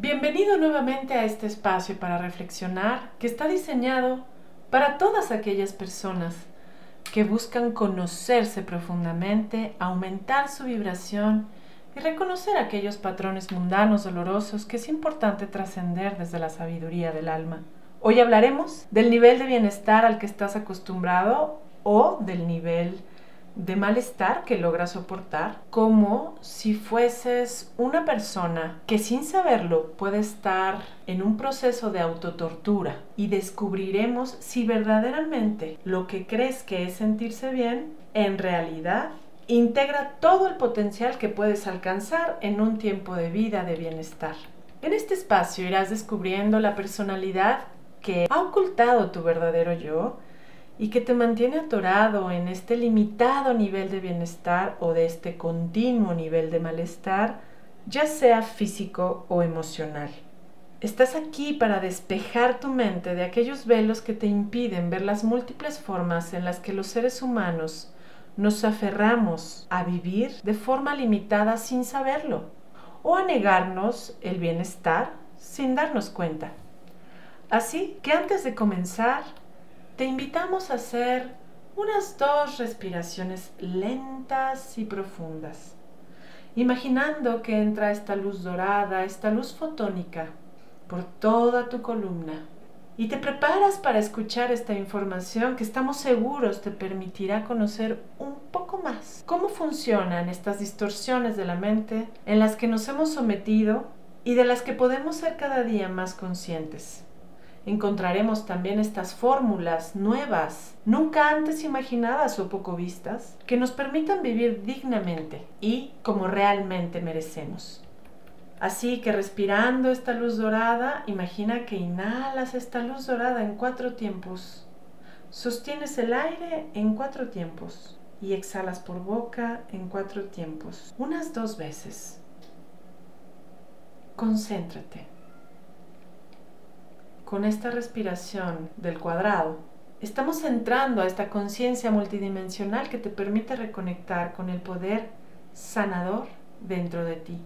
Bienvenido nuevamente a este espacio para reflexionar que está diseñado para todas aquellas personas que buscan conocerse profundamente, aumentar su vibración y reconocer aquellos patrones mundanos dolorosos que es importante trascender desde la sabiduría del alma. Hoy hablaremos del nivel de bienestar al que estás acostumbrado o del nivel de malestar que logras soportar, como si fueses una persona que sin saberlo puede estar en un proceso de autotortura y descubriremos si verdaderamente lo que crees que es sentirse bien, en realidad integra todo el potencial que puedes alcanzar en un tiempo de vida de bienestar. En este espacio irás descubriendo la personalidad que ha ocultado tu verdadero yo, y que te mantiene atorado en este limitado nivel de bienestar o de este continuo nivel de malestar, ya sea físico o emocional. Estás aquí para despejar tu mente de aquellos velos que te impiden ver las múltiples formas en las que los seres humanos nos aferramos a vivir de forma limitada sin saberlo o a negarnos el bienestar sin darnos cuenta. Así que antes de comenzar, te invitamos a hacer unas dos respiraciones lentas y profundas, imaginando que entra esta luz dorada, esta luz fotónica, por toda tu columna. Y te preparas para escuchar esta información que estamos seguros te permitirá conocer un poco más cómo funcionan estas distorsiones de la mente en las que nos hemos sometido y de las que podemos ser cada día más conscientes encontraremos también estas fórmulas nuevas, nunca antes imaginadas o poco vistas, que nos permitan vivir dignamente y como realmente merecemos. Así que respirando esta luz dorada, imagina que inhalas esta luz dorada en cuatro tiempos. Sostienes el aire en cuatro tiempos y exhalas por boca en cuatro tiempos, unas dos veces. Concéntrate con esta respiración del cuadrado, estamos entrando a esta conciencia multidimensional que te permite reconectar con el poder sanador dentro de ti.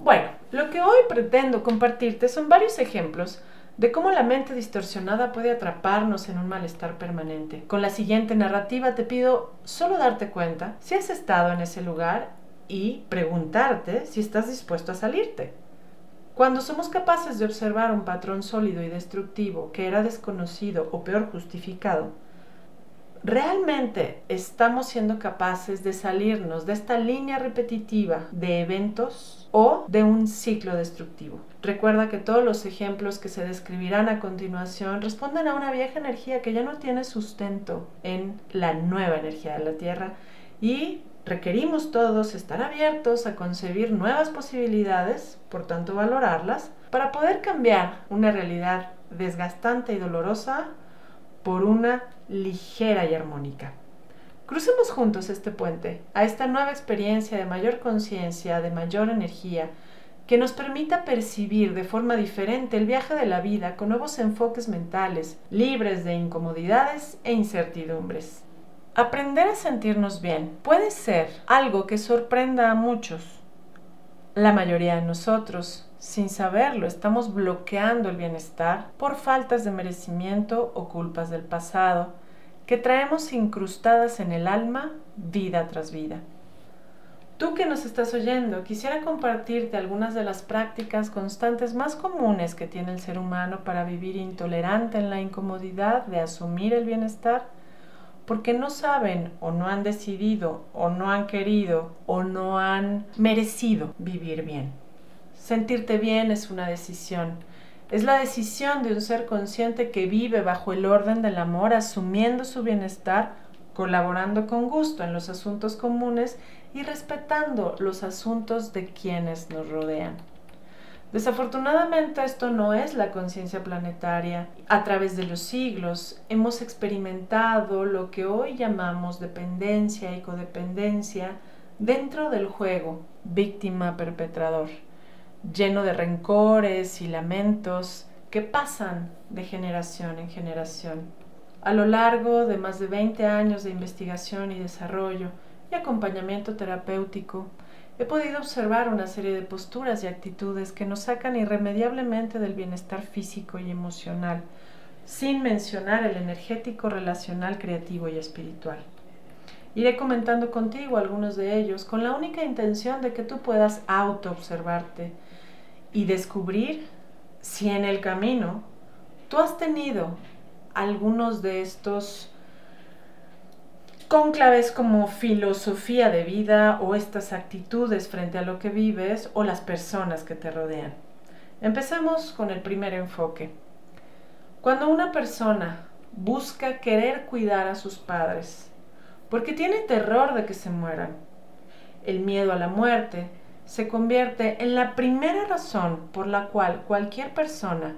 Bueno, lo que hoy pretendo compartirte son varios ejemplos de cómo la mente distorsionada puede atraparnos en un malestar permanente. Con la siguiente narrativa te pido solo darte cuenta si has estado en ese lugar y preguntarte si estás dispuesto a salirte. Cuando somos capaces de observar un patrón sólido y destructivo que era desconocido o peor justificado, realmente estamos siendo capaces de salirnos de esta línea repetitiva de eventos o de un ciclo destructivo. Recuerda que todos los ejemplos que se describirán a continuación responden a una vieja energía que ya no tiene sustento en la nueva energía de la Tierra y Requerimos todos estar abiertos a concebir nuevas posibilidades, por tanto valorarlas, para poder cambiar una realidad desgastante y dolorosa por una ligera y armónica. Crucemos juntos este puente a esta nueva experiencia de mayor conciencia, de mayor energía, que nos permita percibir de forma diferente el viaje de la vida con nuevos enfoques mentales, libres de incomodidades e incertidumbres. Aprender a sentirnos bien puede ser algo que sorprenda a muchos. La mayoría de nosotros, sin saberlo, estamos bloqueando el bienestar por faltas de merecimiento o culpas del pasado que traemos incrustadas en el alma vida tras vida. Tú que nos estás oyendo, quisiera compartirte algunas de las prácticas constantes más comunes que tiene el ser humano para vivir intolerante en la incomodidad de asumir el bienestar porque no saben o no han decidido o no han querido o no han merecido vivir bien. Sentirte bien es una decisión. Es la decisión de un ser consciente que vive bajo el orden del amor, asumiendo su bienestar, colaborando con gusto en los asuntos comunes y respetando los asuntos de quienes nos rodean. Desafortunadamente esto no es la conciencia planetaria. A través de los siglos hemos experimentado lo que hoy llamamos dependencia y codependencia dentro del juego víctima-perpetrador, lleno de rencores y lamentos que pasan de generación en generación. A lo largo de más de 20 años de investigación y desarrollo y acompañamiento terapéutico, he podido observar una serie de posturas y actitudes que nos sacan irremediablemente del bienestar físico y emocional, sin mencionar el energético, relacional, creativo y espiritual. Iré comentando contigo algunos de ellos con la única intención de que tú puedas auto-observarte y descubrir si en el camino tú has tenido algunos de estos conclaves como filosofía de vida o estas actitudes frente a lo que vives o las personas que te rodean. Empecemos con el primer enfoque. Cuando una persona busca querer cuidar a sus padres, porque tiene terror de que se mueran, el miedo a la muerte se convierte en la primera razón por la cual cualquier persona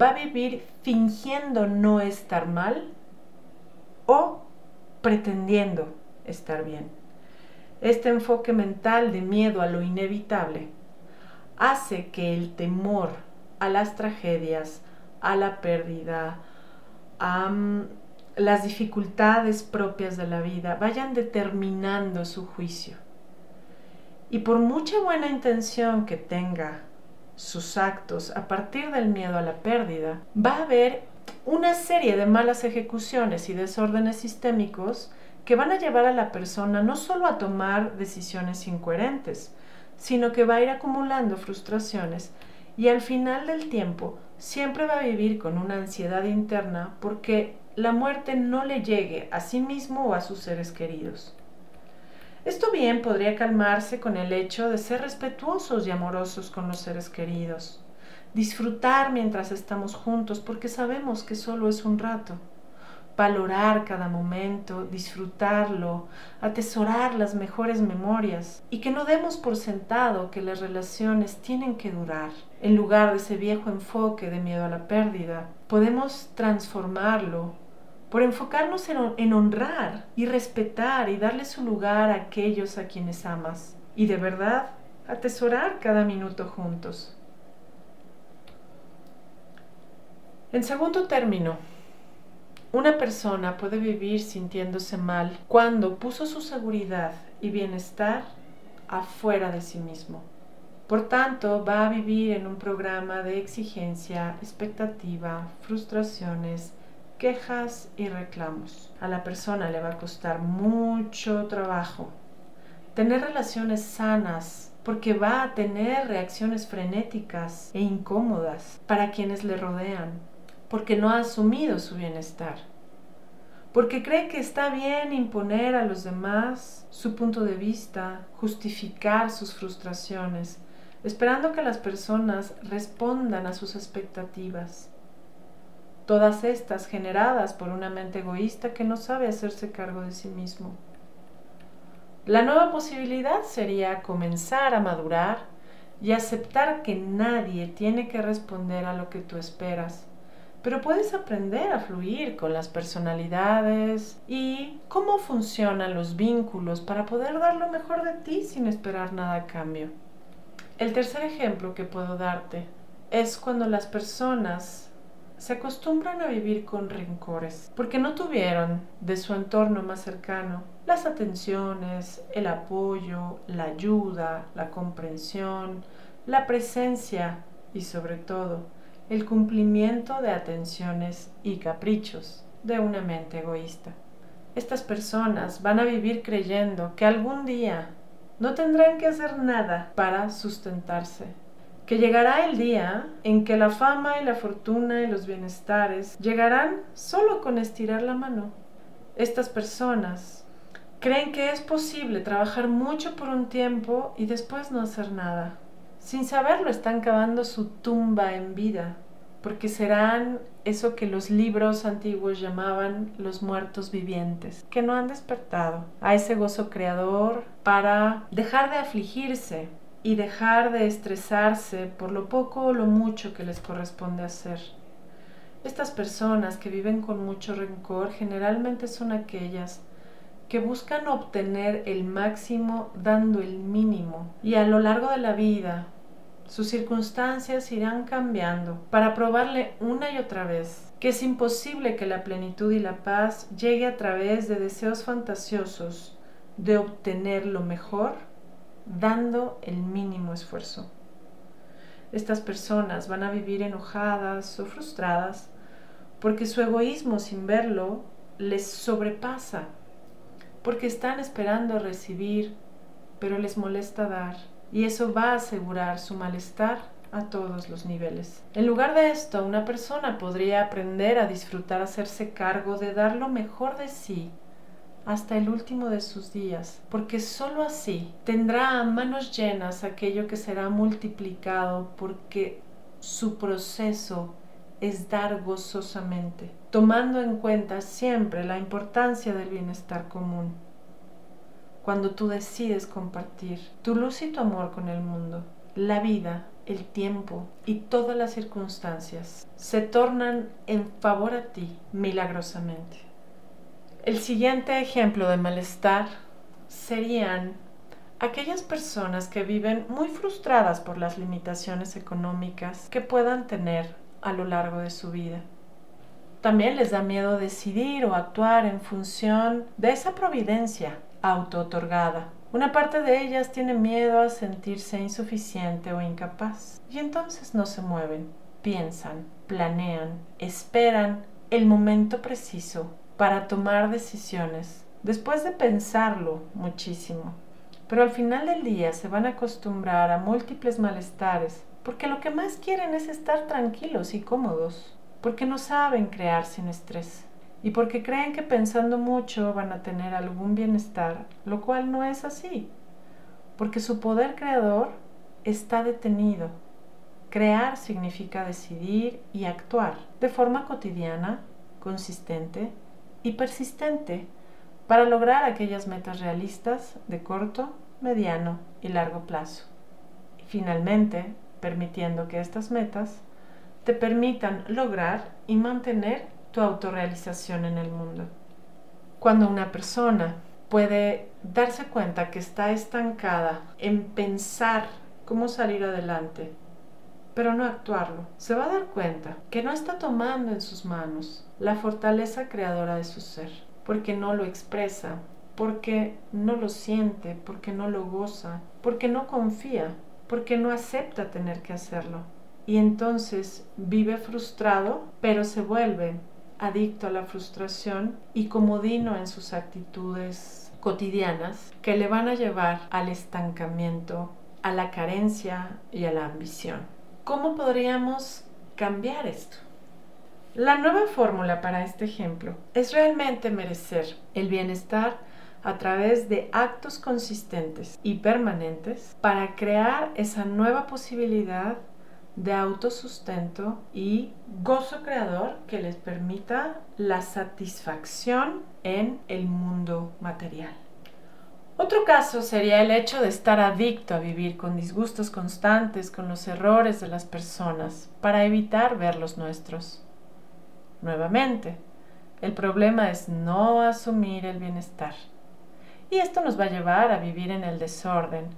va a vivir fingiendo no estar mal o pretendiendo estar bien. Este enfoque mental de miedo a lo inevitable hace que el temor a las tragedias, a la pérdida, a mm, las dificultades propias de la vida vayan determinando su juicio. Y por mucha buena intención que tenga sus actos a partir del miedo a la pérdida, va a haber una serie de malas ejecuciones y desórdenes sistémicos que van a llevar a la persona no solo a tomar decisiones incoherentes, sino que va a ir acumulando frustraciones y al final del tiempo siempre va a vivir con una ansiedad interna porque la muerte no le llegue a sí mismo o a sus seres queridos. Esto bien podría calmarse con el hecho de ser respetuosos y amorosos con los seres queridos, disfrutar mientras estamos juntos porque sabemos que solo es un rato, valorar cada momento, disfrutarlo, atesorar las mejores memorias y que no demos por sentado que las relaciones tienen que durar. En lugar de ese viejo enfoque de miedo a la pérdida, podemos transformarlo por enfocarnos en, honrar y respetar y darle su lugar a aquellos a quienes amas y de verdad atesorar cada minuto juntos. En segundo término, una persona puede vivir sintiéndose mal cuando puso su seguridad y bienestar afuera de sí mismo. Por tanto, va a vivir en un programa de exigencia, expectativa, frustraciones, quejas y reclamos. A la persona le va a costar mucho trabajo tener relaciones sanas porque va a tener reacciones frenéticas e incómodas para quienes le rodean, porque no ha asumido su bienestar, porque cree que está bien imponer a los demás su punto de vista, justificar sus frustraciones, esperando que las personas respondan a sus expectativas todas estas generadas por una mente egoísta que no sabe hacerse cargo de sí mismo. La nueva posibilidad sería comenzar a madurar y aceptar que nadie tiene que responder a lo que tú esperas, pero puedes aprender a fluir con las personalidades y cómo funcionan los vínculos para poder dar lo mejor de ti sin esperar nada a cambio. El tercer ejemplo que puedo darte es cuando las personas se acostumbran a vivir con rencores porque no tuvieron de su entorno más cercano las atenciones, el apoyo, la ayuda, la comprensión, la presencia y sobre todo el cumplimiento de atenciones y caprichos de una mente egoísta. Estas personas van a vivir creyendo que algún día no tendrán que hacer nada para sustentarse que llegará el día en que la fama y la fortuna y los bienestares llegarán solo con estirar la mano. Estas personas creen que es posible trabajar mucho por un tiempo y después no hacer nada. Sin saberlo están cavando su tumba en vida, porque serán eso que los libros antiguos llamaban los muertos vivientes, que no han despertado a ese gozo creador para dejar de afligirse, y dejar de estresarse por lo poco o lo mucho que les corresponde hacer. Estas personas que viven con mucho rencor generalmente son aquellas que buscan obtener el máximo dando el mínimo y a lo largo de la vida sus circunstancias irán cambiando para probarle una y otra vez que es imposible que la plenitud y la paz llegue a través de deseos fantasiosos de obtener lo mejor dando el mínimo esfuerzo. Estas personas van a vivir enojadas o frustradas porque su egoísmo sin verlo les sobrepasa, porque están esperando recibir, pero les molesta dar, y eso va a asegurar su malestar a todos los niveles. En lugar de esto, una persona podría aprender a disfrutar hacerse cargo de dar lo mejor de sí hasta el último de sus días, porque sólo así tendrá a manos llenas aquello que será multiplicado porque su proceso es dar gozosamente, tomando en cuenta siempre la importancia del bienestar común. Cuando tú decides compartir tu luz y tu amor con el mundo, la vida, el tiempo y todas las circunstancias se tornan en favor a ti milagrosamente. El siguiente ejemplo de malestar serían aquellas personas que viven muy frustradas por las limitaciones económicas que puedan tener a lo largo de su vida. También les da miedo decidir o actuar en función de esa providencia auto-otorgada. Una parte de ellas tiene miedo a sentirse insuficiente o incapaz y entonces no se mueven, piensan, planean, esperan el momento preciso para tomar decisiones, después de pensarlo muchísimo. Pero al final del día se van a acostumbrar a múltiples malestares, porque lo que más quieren es estar tranquilos y cómodos, porque no saben crear sin estrés, y porque creen que pensando mucho van a tener algún bienestar, lo cual no es así, porque su poder creador está detenido. Crear significa decidir y actuar de forma cotidiana, consistente, y persistente para lograr aquellas metas realistas de corto, mediano y largo plazo. Finalmente, permitiendo que estas metas te permitan lograr y mantener tu autorrealización en el mundo. Cuando una persona puede darse cuenta que está estancada en pensar cómo salir adelante, pero no actuarlo, se va a dar cuenta que no está tomando en sus manos la fortaleza creadora de su ser, porque no lo expresa, porque no lo siente, porque no lo goza, porque no confía, porque no acepta tener que hacerlo. Y entonces vive frustrado, pero se vuelve adicto a la frustración y comodino en sus actitudes cotidianas que le van a llevar al estancamiento, a la carencia y a la ambición. ¿Cómo podríamos cambiar esto? La nueva fórmula para este ejemplo es realmente merecer el bienestar a través de actos consistentes y permanentes para crear esa nueva posibilidad de autosustento y gozo creador que les permita la satisfacción en el mundo material. Otro caso sería el hecho de estar adicto a vivir con disgustos constantes con los errores de las personas para evitar ver los nuestros. Nuevamente, el problema es no asumir el bienestar. Y esto nos va a llevar a vivir en el desorden,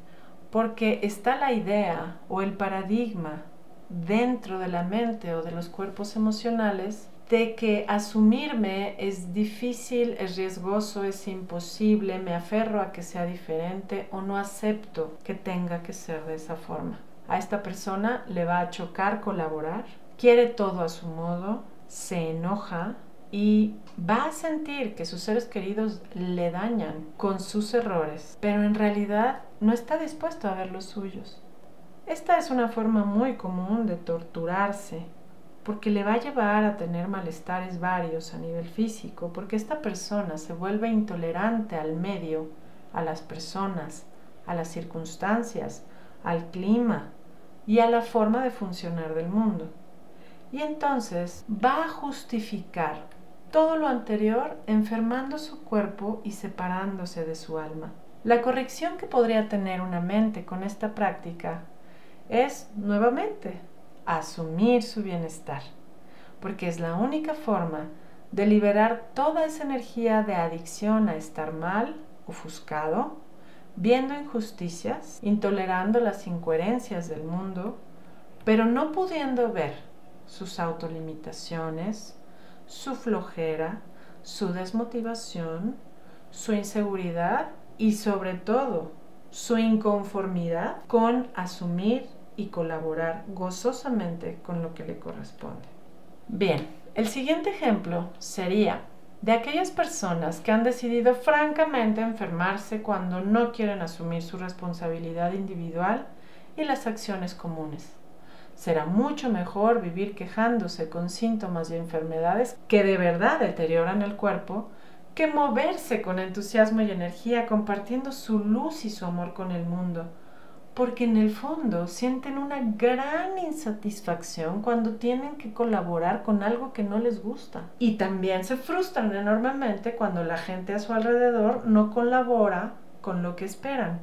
porque está la idea o el paradigma dentro de la mente o de los cuerpos emocionales de que asumirme es difícil, es riesgoso, es imposible, me aferro a que sea diferente o no acepto que tenga que ser de esa forma. A esta persona le va a chocar colaborar, quiere todo a su modo, se enoja y va a sentir que sus seres queridos le dañan con sus errores, pero en realidad no está dispuesto a ver los suyos. Esta es una forma muy común de torturarse, porque le va a llevar a tener malestares varios a nivel físico, porque esta persona se vuelve intolerante al medio, a las personas, a las circunstancias, al clima y a la forma de funcionar del mundo y entonces va a justificar todo lo anterior enfermando su cuerpo y separándose de su alma. La corrección que podría tener una mente con esta práctica es, nuevamente, asumir su bienestar, porque es la única forma de liberar toda esa energía de adicción a estar mal, ofuscado, viendo injusticias, intolerando las incoherencias del mundo, pero no pudiendo ver sus autolimitaciones, su flojera, su desmotivación, su inseguridad y sobre todo su inconformidad con asumir y colaborar gozosamente con lo que le corresponde. Bien, el siguiente ejemplo sería de aquellas personas que han decidido francamente enfermarse cuando no quieren asumir su responsabilidad individual y las acciones comunes. Será mucho mejor vivir quejándose con síntomas y enfermedades que de verdad deterioran el cuerpo que moverse con entusiasmo y energía compartiendo su luz y su amor con el mundo, porque en el fondo sienten una gran insatisfacción cuando tienen que colaborar con algo que no les gusta. Y también se frustran enormemente cuando la gente a su alrededor no colabora con lo que esperan.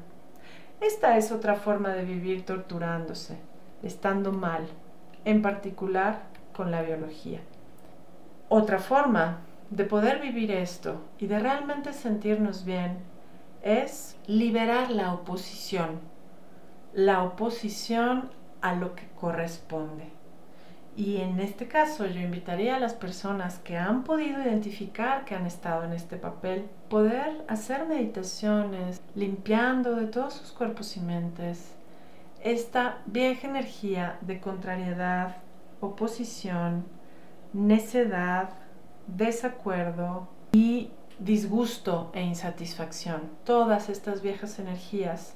Esta es otra forma de vivir torturándose, estando mal, en particular con la biología. Otra forma de poder vivir esto y de realmente sentirnos bien es liberar la oposición, la oposición a lo que corresponde. Y en este caso yo invitaría a las personas que han podido identificar que han estado en este papel, poder hacer meditaciones limpiando de todos sus cuerpos y mentes esta vieja energía de contrariedad, oposición, necedad, desacuerdo y disgusto e insatisfacción. Todas estas viejas energías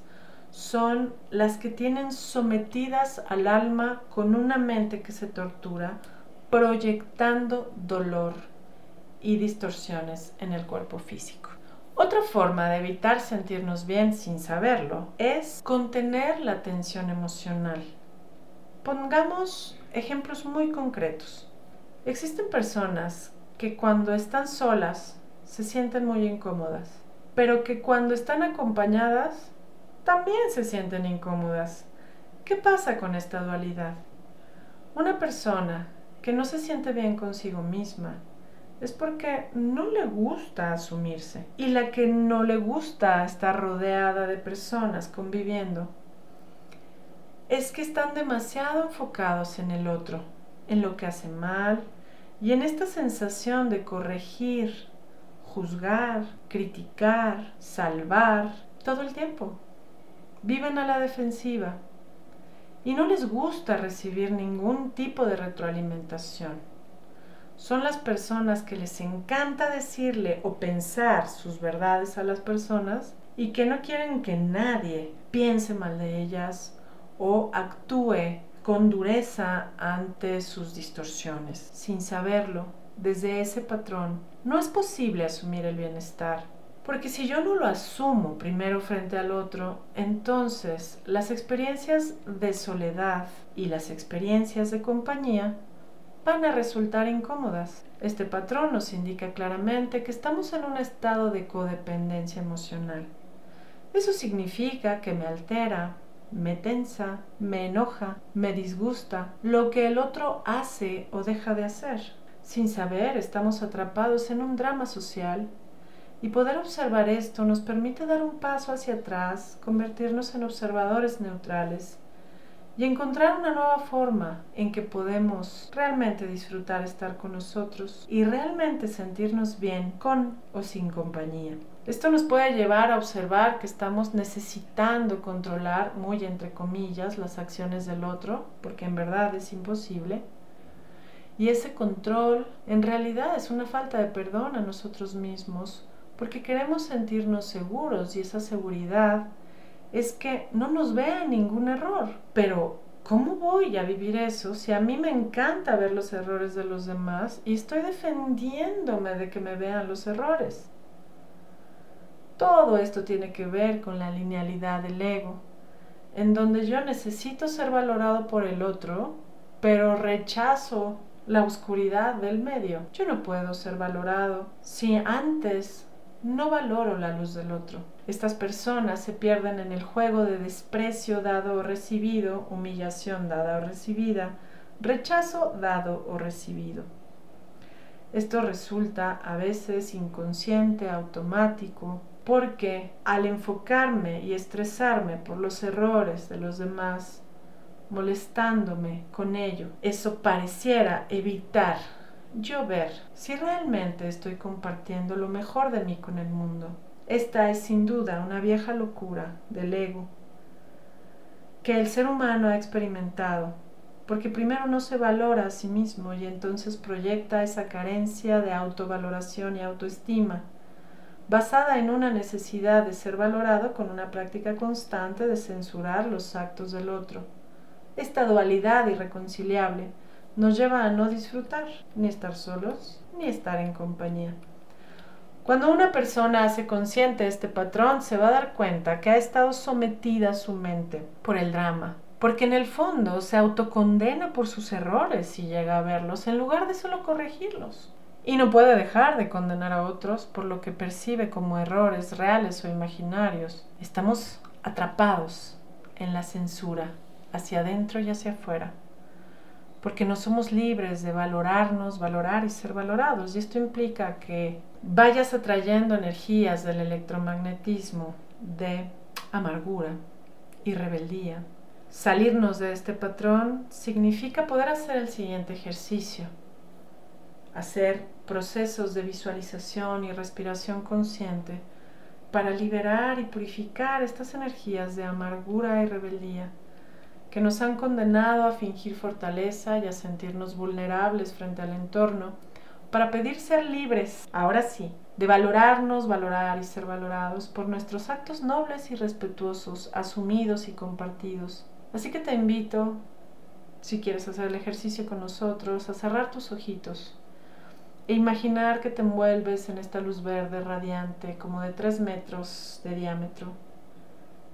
son las que tienen sometidas al alma con una mente que se tortura, proyectando dolor y distorsiones en el cuerpo físico. Otra forma de evitar sentirnos bien sin saberlo es contener la tensión emocional. Pongamos ejemplos muy concretos. Existen personas que cuando están solas se sienten muy incómodas, pero que cuando están acompañadas también se sienten incómodas. ¿Qué pasa con esta dualidad? Una persona que no se siente bien consigo misma es porque no le gusta asumirse y la que no le gusta estar rodeada de personas conviviendo es que están demasiado enfocados en el otro, en lo que hace mal, y en esta sensación de corregir, juzgar, criticar, salvar, todo el tiempo. Viven a la defensiva y no les gusta recibir ningún tipo de retroalimentación. Son las personas que les encanta decirle o pensar sus verdades a las personas y que no quieren que nadie piense mal de ellas o actúe con dureza ante sus distorsiones. Sin saberlo, desde ese patrón, no es posible asumir el bienestar. Porque si yo no lo asumo primero frente al otro, entonces las experiencias de soledad y las experiencias de compañía van a resultar incómodas. Este patrón nos indica claramente que estamos en un estado de codependencia emocional. Eso significa que me altera, me tensa, me enoja, me disgusta lo que el otro hace o deja de hacer. Sin saber, estamos atrapados en un drama social y poder observar esto nos permite dar un paso hacia atrás, convertirnos en observadores neutrales y encontrar una nueva forma en que podemos realmente disfrutar estar con nosotros y realmente sentirnos bien con o sin compañía. Esto nos puede llevar a observar que estamos necesitando controlar, muy entre comillas, las acciones del otro, porque en verdad es imposible. Y ese control en realidad es una falta de perdón a nosotros mismos, porque queremos sentirnos seguros y esa seguridad es que no nos vea ningún error. Pero, ¿cómo voy a vivir eso si a mí me encanta ver los errores de los demás y estoy defendiéndome de que me vean los errores? Todo esto tiene que ver con la linealidad del ego, en donde yo necesito ser valorado por el otro, pero rechazo la oscuridad del medio. Yo no puedo ser valorado si antes no valoro la luz del otro. Estas personas se pierden en el juego de desprecio dado o recibido, humillación dada o recibida, rechazo dado o recibido. Esto resulta a veces inconsciente, automático, porque al enfocarme y estresarme por los errores de los demás, molestándome con ello, eso pareciera evitar yo ver si realmente estoy compartiendo lo mejor de mí con el mundo. Esta es sin duda una vieja locura del ego que el ser humano ha experimentado, porque primero no se valora a sí mismo y entonces proyecta esa carencia de autovaloración y autoestima, basada en una necesidad de ser valorado con una práctica constante de censurar los actos del otro. Esta dualidad irreconciliable nos lleva a no disfrutar, ni estar solos, ni estar en compañía. Cuando una persona hace consciente este patrón, se va a dar cuenta que ha estado sometida a su mente por el drama, porque en el fondo se autocondena por sus errores si llega a verlos, en lugar de solo corregirlos. Y no puede dejar de condenar a otros por lo que percibe como errores reales o imaginarios. Estamos atrapados en la censura, hacia adentro y hacia afuera porque no somos libres de valorarnos, valorar y ser valorados. Y esto implica que vayas atrayendo energías del electromagnetismo de amargura y rebeldía. Salirnos de este patrón significa poder hacer el siguiente ejercicio, hacer procesos de visualización y respiración consciente para liberar y purificar estas energías de amargura y rebeldía que nos han condenado a fingir fortaleza y a sentirnos vulnerables frente al entorno, para pedir ser libres, ahora sí, de valorarnos, valorar y ser valorados por nuestros actos nobles y respetuosos, asumidos y compartidos. Así que te invito, si quieres hacer el ejercicio con nosotros, a cerrar tus ojitos e imaginar que te envuelves en esta luz verde radiante como de 3 metros de diámetro.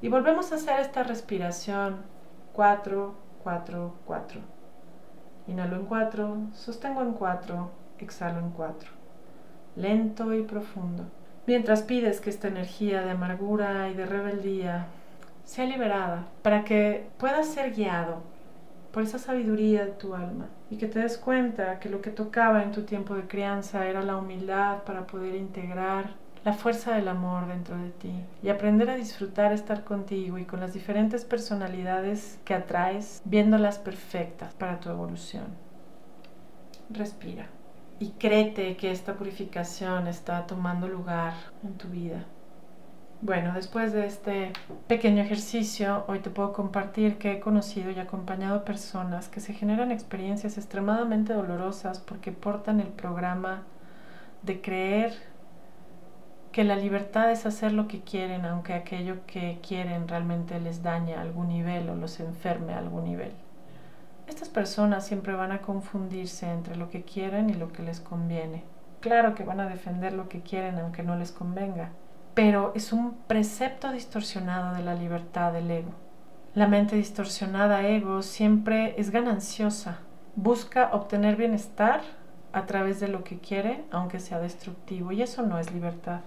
Y volvemos a hacer esta respiración 4, 4, 4. Inhalo en 4, sostengo en 4, exhalo en 4. Lento y profundo. Mientras pides que esta energía de amargura y de rebeldía sea liberada para que puedas ser guiado por esa sabiduría de tu alma y que te des cuenta que lo que tocaba en tu tiempo de crianza era la humildad para poder integrar la fuerza del amor dentro de ti y aprender a disfrutar estar contigo y con las diferentes personalidades que atraes, viéndolas perfectas para tu evolución. Respira y créete que esta purificación está tomando lugar en tu vida. Bueno, después de este pequeño ejercicio, hoy te puedo compartir que he conocido y acompañado personas que se generan experiencias extremadamente dolorosas porque portan el programa de creer que la libertad es hacer lo que quieren, aunque aquello que quieren realmente les daña a algún nivel o los enferme a algún nivel. Estas personas siempre van a confundirse entre lo que quieren y lo que les conviene. Claro que van a defender lo que quieren aunque no les convenga, pero es un precepto distorsionado de la libertad del ego. La mente distorsionada ego siempre es gananciosa, busca obtener bienestar a través de lo que quiere, aunque sea destructivo, y eso no es libertad.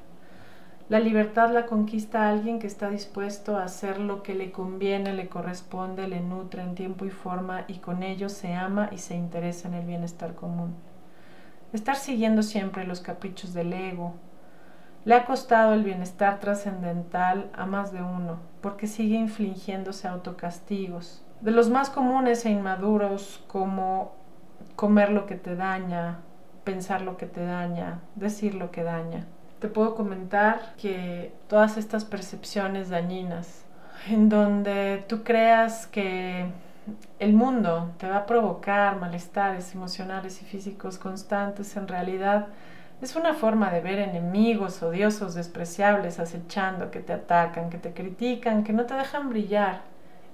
La libertad la conquista alguien que está dispuesto a hacer lo que le conviene, le corresponde, le nutre en tiempo y forma y con ello se ama y se interesa en el bienestar común. Estar siguiendo siempre los caprichos del ego. Le ha costado el bienestar trascendental a más de uno, porque sigue infligiéndose autocastigos, de los más comunes e inmaduros como comer lo que te daña, pensar lo que te daña, decir lo que daña te puedo comentar que todas estas percepciones dañinas, en donde tú creas que el mundo te va a provocar malestares emocionales y físicos constantes, en realidad es una forma de ver enemigos odiosos, despreciables, acechando, que te atacan, que te critican, que no te dejan brillar.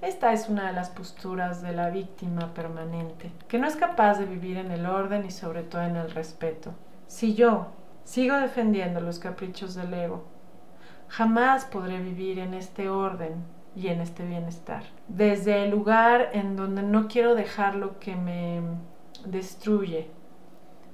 Esta es una de las posturas de la víctima permanente, que no es capaz de vivir en el orden y sobre todo en el respeto. Si yo Sigo defendiendo los caprichos del ego. Jamás podré vivir en este orden y en este bienestar. Desde el lugar en donde no quiero dejar lo que me destruye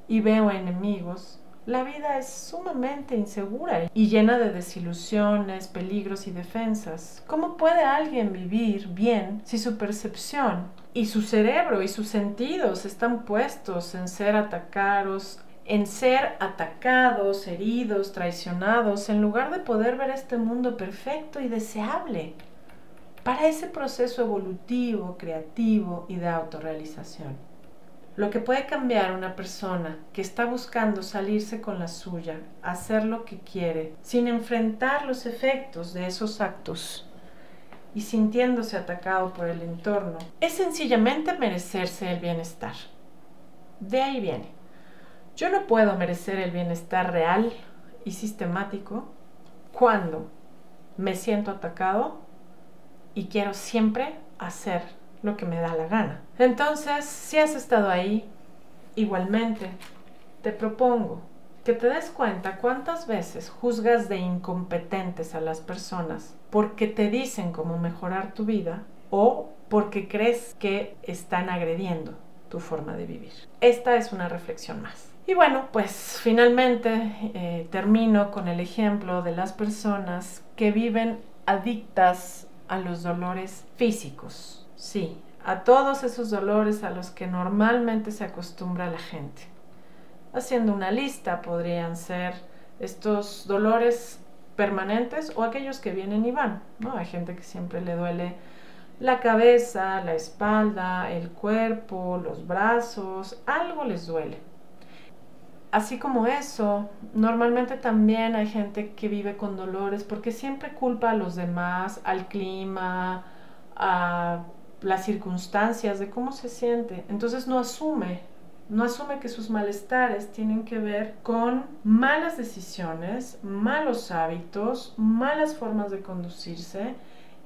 y veo enemigos, la vida es sumamente insegura y llena de desilusiones, peligros y defensas. ¿Cómo puede alguien vivir bien si su percepción y su cerebro y sus sentidos están puestos en ser atacados, en ser atacados, heridos, traicionados, en lugar de poder ver este mundo perfecto y deseable para ese proceso evolutivo, creativo y de autorrealización. Lo que puede cambiar una persona que está buscando salirse con la suya, hacer lo que quiere, sin enfrentar los efectos de esos actos y sintiéndose atacado por el entorno, es sencillamente merecerse el bienestar. De ahí viene. Yo no puedo merecer el bienestar real y sistemático cuando me siento atacado y quiero siempre hacer lo que me da la gana. Entonces, si has estado ahí, igualmente, te propongo que te des cuenta cuántas veces juzgas de incompetentes a las personas porque te dicen cómo mejorar tu vida o porque crees que están agrediendo tu forma de vivir. Esta es una reflexión más. Y bueno, pues finalmente eh, termino con el ejemplo de las personas que viven adictas a los dolores físicos. Sí, a todos esos dolores a los que normalmente se acostumbra la gente. Haciendo una lista podrían ser estos dolores permanentes o aquellos que vienen y van, ¿no? Hay gente que siempre le duele la cabeza, la espalda, el cuerpo, los brazos, algo les duele. Así como eso, normalmente también hay gente que vive con dolores porque siempre culpa a los demás, al clima, a las circunstancias de cómo se siente. Entonces no asume, no asume que sus malestares tienen que ver con malas decisiones, malos hábitos, malas formas de conducirse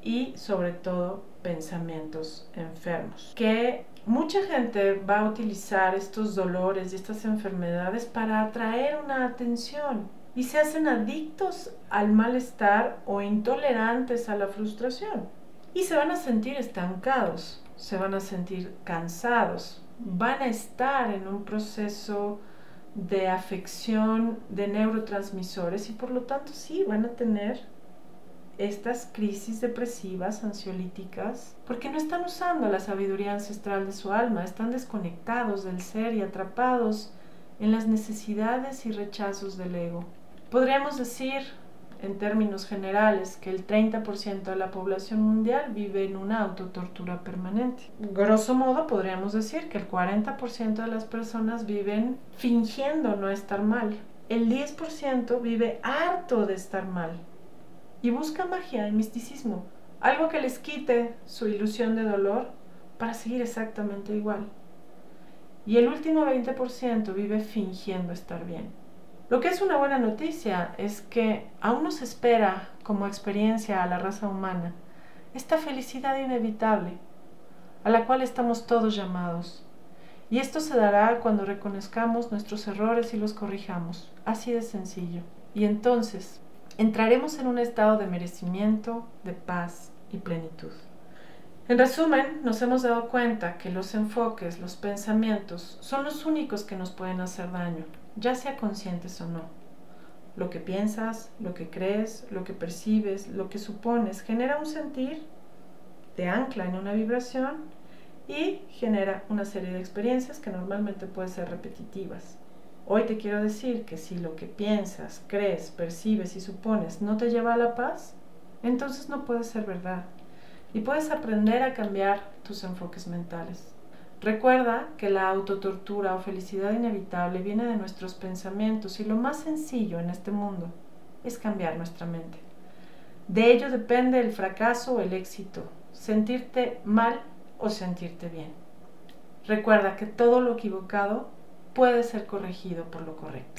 y sobre todo pensamientos enfermos. Que mucha gente va a utilizar estos dolores y estas enfermedades para atraer una atención y se hacen adictos al malestar o intolerantes a la frustración. Y se van a sentir estancados, se van a sentir cansados, van a estar en un proceso de afección de neurotransmisores y por lo tanto sí van a tener estas crisis depresivas, ansiolíticas, porque no están usando la sabiduría ancestral de su alma, están desconectados del ser y atrapados en las necesidades y rechazos del ego. Podríamos decir, en términos generales, que el 30% de la población mundial vive en una autotortura permanente. Grosso modo, podríamos decir que el 40% de las personas viven fingiendo no estar mal. El 10% vive harto de estar mal y busca magia y misticismo, algo que les quite su ilusión de dolor para seguir exactamente igual. Y el último 20% vive fingiendo estar bien. Lo que es una buena noticia es que aún nos espera como experiencia a la raza humana esta felicidad inevitable a la cual estamos todos llamados. Y esto se dará cuando reconozcamos nuestros errores y los corrijamos. Así de sencillo. Y entonces entraremos en un estado de merecimiento, de paz y plenitud. En resumen, nos hemos dado cuenta que los enfoques, los pensamientos, son los únicos que nos pueden hacer daño, ya sea conscientes o no. Lo que piensas, lo que crees, lo que percibes, lo que supones, genera un sentir, te ancla en una vibración y genera una serie de experiencias que normalmente pueden ser repetitivas. Hoy te quiero decir que si lo que piensas, crees, percibes y supones no te lleva a la paz, entonces no puede ser verdad. Y puedes aprender a cambiar tus enfoques mentales. Recuerda que la autotortura o felicidad inevitable viene de nuestros pensamientos y lo más sencillo en este mundo es cambiar nuestra mente. De ello depende el fracaso o el éxito, sentirte mal o sentirte bien. Recuerda que todo lo equivocado puede ser corregido por lo correcto.